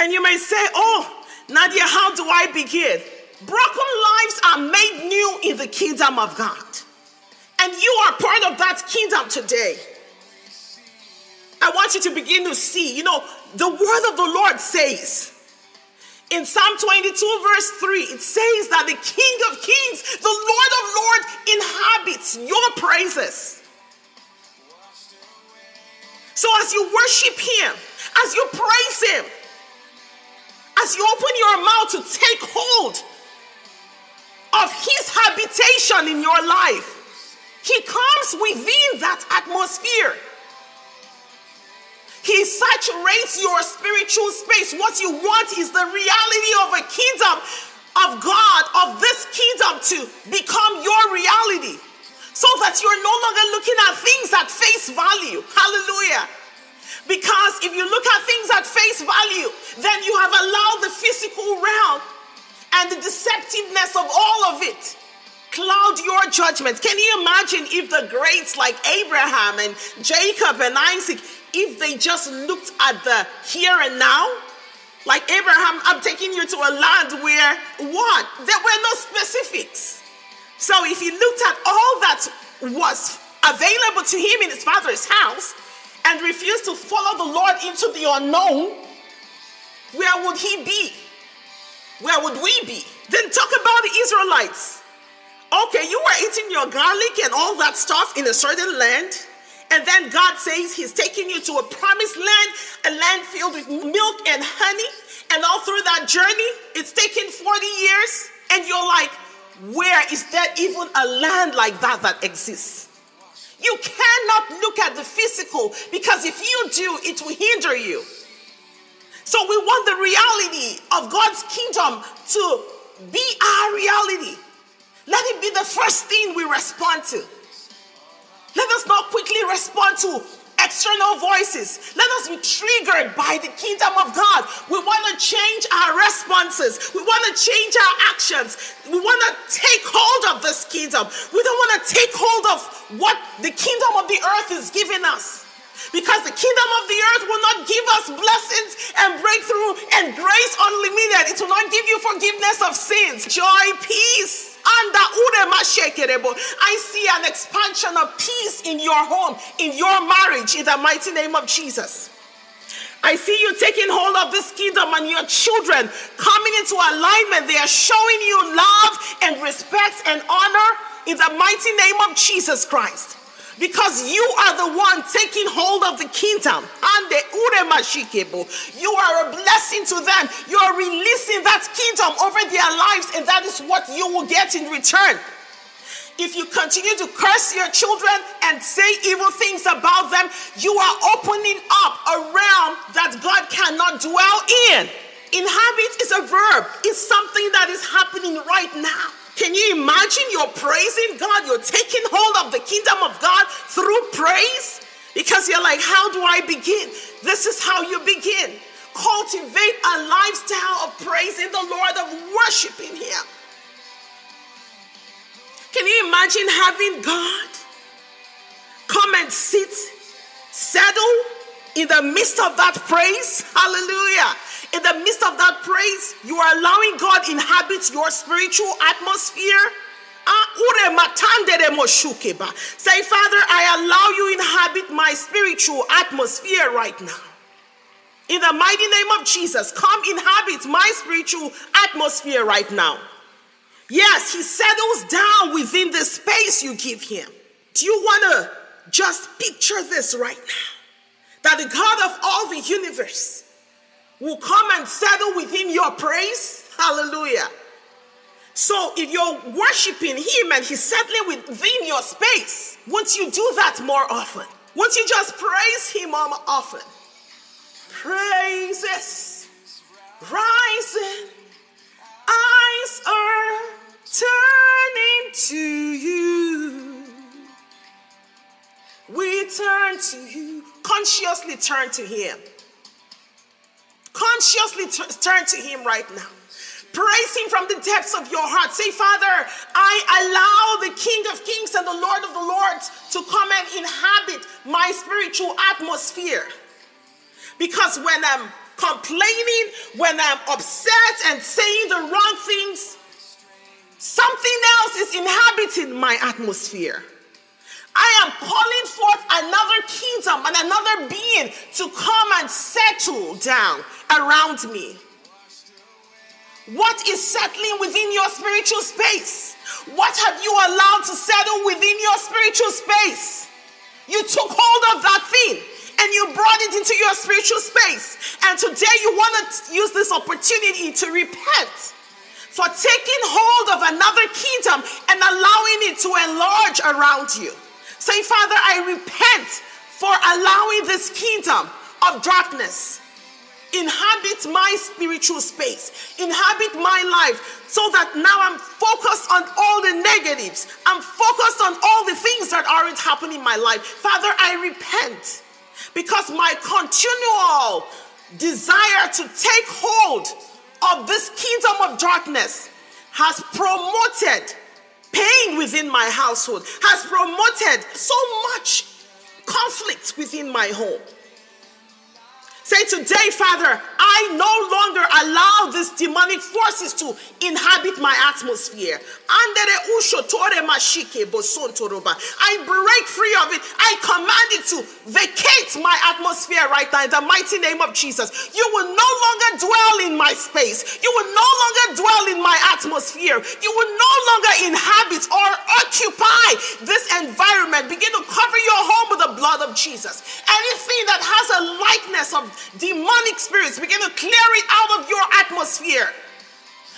And you may say, Oh, Nadia, how do I begin? Broken lives are made new in the kingdom of God. And you are part of that kingdom today. I want you to begin to see, you know, the word of the Lord says in Psalm 22, verse 3, it says that the King of Kings, the Lord of Lords, inhabits your praises. So as you worship Him, as you praise Him, as you open your mouth to take hold of His habitation in your life, He comes within that atmosphere. He saturates your spiritual space. What you want is the reality of a kingdom of God, of this kingdom to become your reality. So that you're no longer looking at things at face value. Hallelujah. Because if you look at things at face value, then you have allowed the physical realm and the deceptiveness of all of it cloud your judgment. Can you imagine if the greats like Abraham and Jacob and Isaac, if they just looked at the here and now? Like Abraham, I'm taking you to a land where what? There were no specifics. So if he looked at all that was available to him in his father's house and refused to follow the Lord into the unknown, where would he be? Where would we be? Then talk about the Israelites. Okay, you were eating your garlic and all that stuff in a certain land. And then God says He's taking you to a promised land, a land filled with milk and honey. And all through that journey, it's taken 40 years. And you're like, where is there even a land like that that exists? You cannot look at the physical because if you do, it will hinder you. So we want the reality of God's kingdom to be our reality. Let it be the first thing we respond to. Let us not quickly respond to external voices. Let us be triggered by the kingdom of God. We want to change our responses. We want to change our actions. We want to take hold of this kingdom. We don't want to take hold of what the kingdom of the earth is giving us. Because the kingdom of the earth will not give us blessings and breakthrough and grace unlimited. It will not give you forgiveness of sins, joy, peace. I see an expansion of peace in your home, in your marriage, in the mighty name of Jesus. I see you taking hold of this kingdom and your children coming into alignment. They are showing you love and respect and honor in the mighty name of Jesus Christ because you are the one taking hold of the kingdom. And the. You are a blessing to them. You are releasing that kingdom over their lives, and that is what you will get in return. If you continue to curse your children and say evil things about them, you are opening up a realm that God cannot dwell in. Inhabit is a verb, it's something that is happening right now. Can you imagine you're praising God? You're taking hold of the kingdom of God through praise? Because you're like, how do I begin? This is how you begin. Cultivate a lifestyle of praising the Lord, of worshiping Him. Can you imagine having God come and sit, settle in the midst of that praise? Hallelujah in the midst of that praise, you are allowing God inhabit your spiritual atmosphere. Ah, Say, Father, I allow you inhabit my spiritual atmosphere right now. In the mighty name of Jesus, come inhabit my spiritual atmosphere right now. Yes, he settles down within the space you give him. Do you want to just picture this right now? That the God of all the universe will come and settle within your praise. Hallelujah. So if you're worshiping Him and He's settling within your space, won't you do that more often? Won't you just praise Him more often? Praises rising, eyes are turning to you. We turn to you, consciously turn to Him. Consciously t- turn to Him right now. Praise Him from the depths of your heart. Say, Father, I allow the King of Kings and the Lord of the Lords to come and inhabit my spiritual atmosphere. Because when I'm complaining, when I'm upset and saying the wrong things, something else is inhabiting my atmosphere. I am calling forth another kingdom and another being to come and settle down around me. What is settling within your spiritual space? What have you allowed to settle within your spiritual space? You took hold of that thing and you brought it into your spiritual space. And today you want to use this opportunity to repent for taking hold of another kingdom and allowing it to enlarge around you. Say, Father, I repent for allowing this kingdom of darkness inhabit my spiritual space, inhabit my life, so that now I'm focused on all the negatives. I'm focused on all the things that aren't happening in my life. Father, I repent because my continual desire to take hold of this kingdom of darkness has promoted pain within my household, has promoted so much conflict within my home. Say today, Father, I no longer allow these demonic forces to inhabit my atmosphere. I break free of it. I command it to vacate my atmosphere right now in the mighty name of Jesus. You will no longer dwell in my space. You will no longer dwell in my atmosphere. You will no longer inhabit or occupy this environment. Begin to cover your home with the blood of Jesus. Anything that has a likeness of demonic spirits, begin to clear it out of your atmosphere.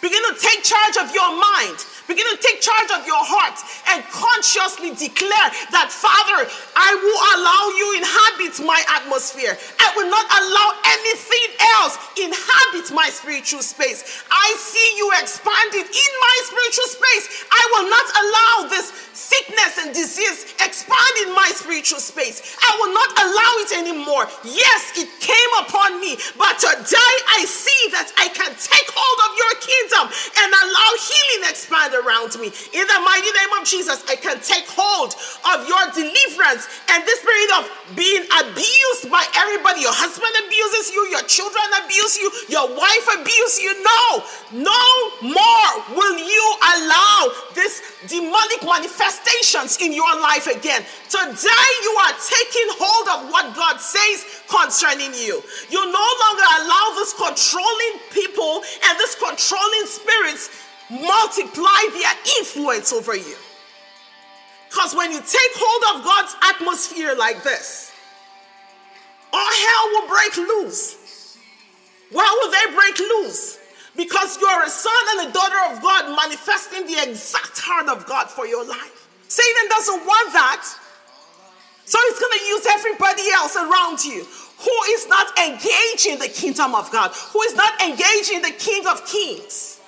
Begin to take charge of your mind. Begin to take charge of your heart and consciously declare that, Father, I will allow you inhabit my atmosphere. I will not allow anything inhabit my spiritual space. I see you expanding in my spiritual space. I will not allow this sickness and disease expand in my spiritual space. I will not allow it anymore. Yes, it came upon me, but today I see that I can take hold of your kingdom and allow healing expand around me. In the mighty name of Jesus, I can take hold of your deliverance and this spirit of being abused by everybody. Your husband abuses you, your children abuse you, your wife abuse you. No, no more will you allow this demonic manifestations in your life again. Today, you are taking hold of what God says concerning you. You no longer allow this controlling people and this controlling spirits multiply their influence over you. Because when you take hold of God's atmosphere like this, all hell will break loose. Why will they break loose? Because you're a son and a daughter of God manifesting the exact heart of God for your life. Satan doesn't want that. So he's going to use everybody else around you who is not engaging the kingdom of God, who is not engaging the King of Kings.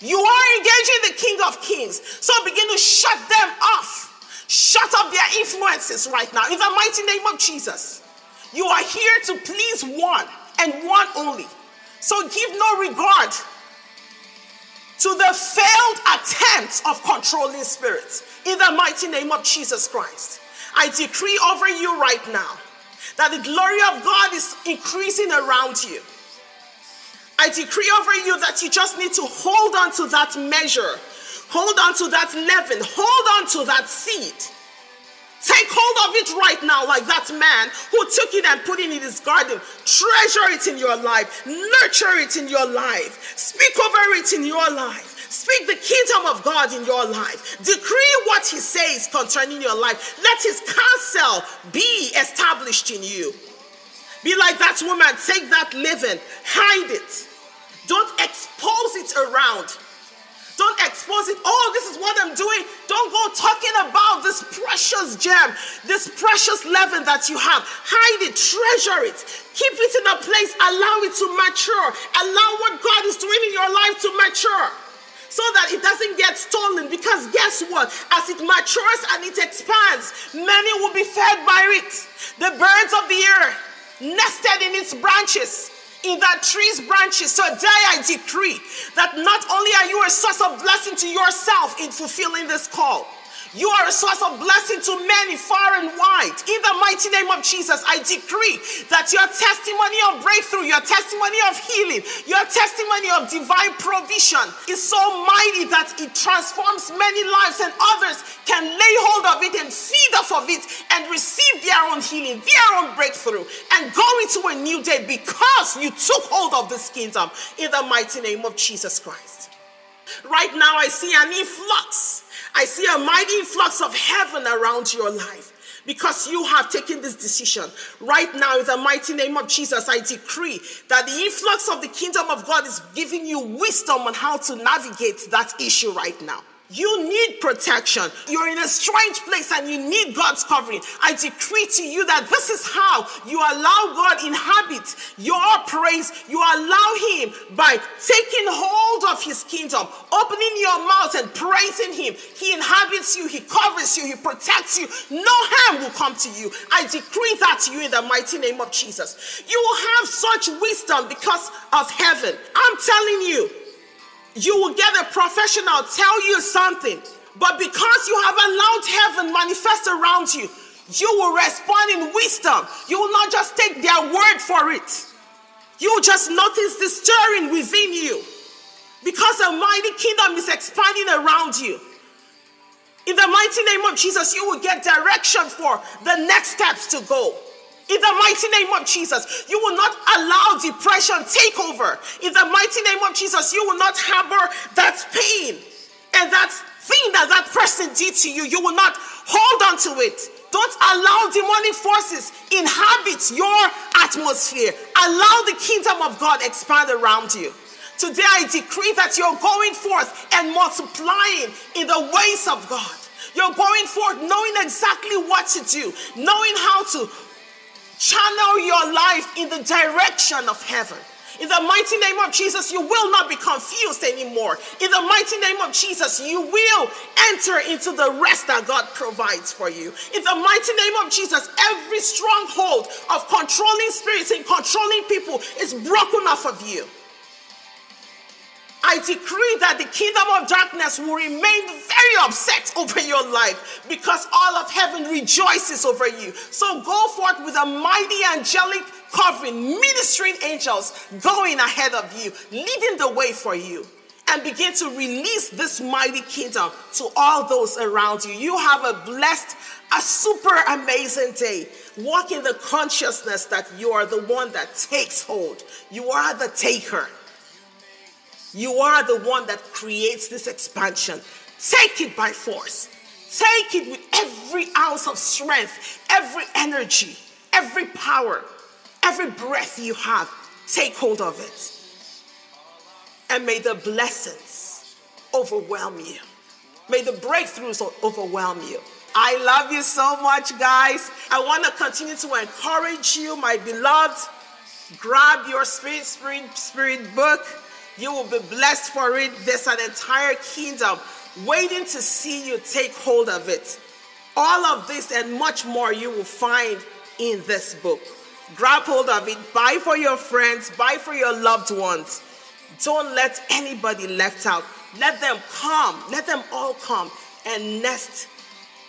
You are engaging the King of Kings. So begin to shut them off. Shut up their influences right now in the mighty name of Jesus. You are here to please one and one only. So give no regard to the failed attempts of controlling spirits in the mighty name of Jesus Christ. I decree over you right now that the glory of God is increasing around you. I decree over you that you just need to hold on to that measure, hold on to that leaven, hold on to that seed. Take hold of it right now, like that man who took it and put it in his garden. Treasure it in your life, nurture it in your life, speak over it in your life. Speak the kingdom of God in your life. Decree what he says concerning your life. Let his counsel be established in you. Be like that woman, take that leaven, hide it. Don't expose it around. Don't expose it. Oh, this is what I'm doing. Don't go talking about this precious gem, this precious leaven that you have. Hide it, treasure it, keep it in a place, allow it to mature. Allow what God is doing in your life to mature so that it doesn't get stolen. Because guess what? As it matures and it expands, many will be fed by it. The birds of the air nested in its branches in that tree's branches. So today I decree that not only are you a source of blessing to yourself in fulfilling this call, You are a source of blessing to many far and wide. In the mighty name of Jesus, I decree that your testimony of breakthrough, your testimony of healing, your testimony of divine provision is so mighty that it transforms many lives and others can lay hold of it and feed off of it and receive their own healing, their own breakthrough, and go into a new day because you took hold of this kingdom in the mighty name of Jesus Christ. Right now, I see an influx I see a mighty influx of heaven around your life because you have taken this decision. Right now, in the mighty name of Jesus, I decree that the influx of the kingdom of God is giving you wisdom on how to navigate that issue right now. You need protection. You're in a strange place and you need God's covering. I decree to you that this is how you allow God inhabit your praise. You allow him by taking hold of his kingdom, opening your mouth and praising him. He inhabits you, he covers you, he protects you. No harm will come to you. I decree that to you in the mighty name of Jesus. You will have such wisdom because of heaven. I'm telling you, you will get a professional tell you something, but because you have allowed heaven manifest around you, you will respond in wisdom. You will not just take their word for it. You will just notice the stirring within you because a mighty kingdom is expanding around you. In the mighty name of Jesus, you will get direction for the next steps to go. In the mighty name of Jesus, you will not allow depression take over. In the mighty name of Jesus, you will not harbor that pain and that thing that that person did to you. You will not hold on to it. Don't allow demonic forces inhabit your atmosphere. Allow the kingdom of God expand around you. Today I decree that you're going forth and multiplying in the ways of God. You're going forth knowing exactly what to do, knowing how to Channel your life in the direction of heaven. In the mighty name of Jesus, you will not be confused anymore. In the mighty name of Jesus, you will enter into the rest that God provides for you. In the mighty name of Jesus, every stronghold of controlling spirits and controlling people is broken off of you. I decree that the kingdom of darkness will remain very upset over your life because all of heaven rejoices over you. So go forth with a mighty angelic covering, ministering angels going ahead of you, leading the way for you. And begin to release this mighty kingdom to all those around you. You have a blessed, a super amazing day. Walk in the consciousness that you are the one that takes hold, you are the taker. You are the one that creates this expansion. Take it by force. Take it with every ounce of strength, every energy, every power, every breath you have. Take hold of it. And may the blessings overwhelm you. May the breakthroughs overwhelm you. I love you so much, guys. I want to continue to encourage you, my beloved. Grab your spirit, spirit, spirit book you will be blessed for it. There's an entire kingdom waiting to see you take hold of it. All of this and much more you will find in this book. Grab hold of it, buy for your friends, buy for your loved ones. Don't let anybody left out. Let them come, let them all come and nest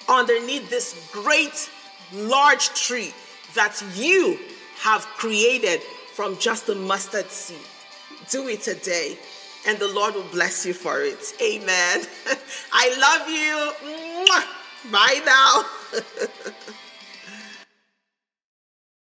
underneath this great, large tree that you have created from just a mustard seed. Do it today, and the Lord will bless you for it. Amen. I love you. Bye now.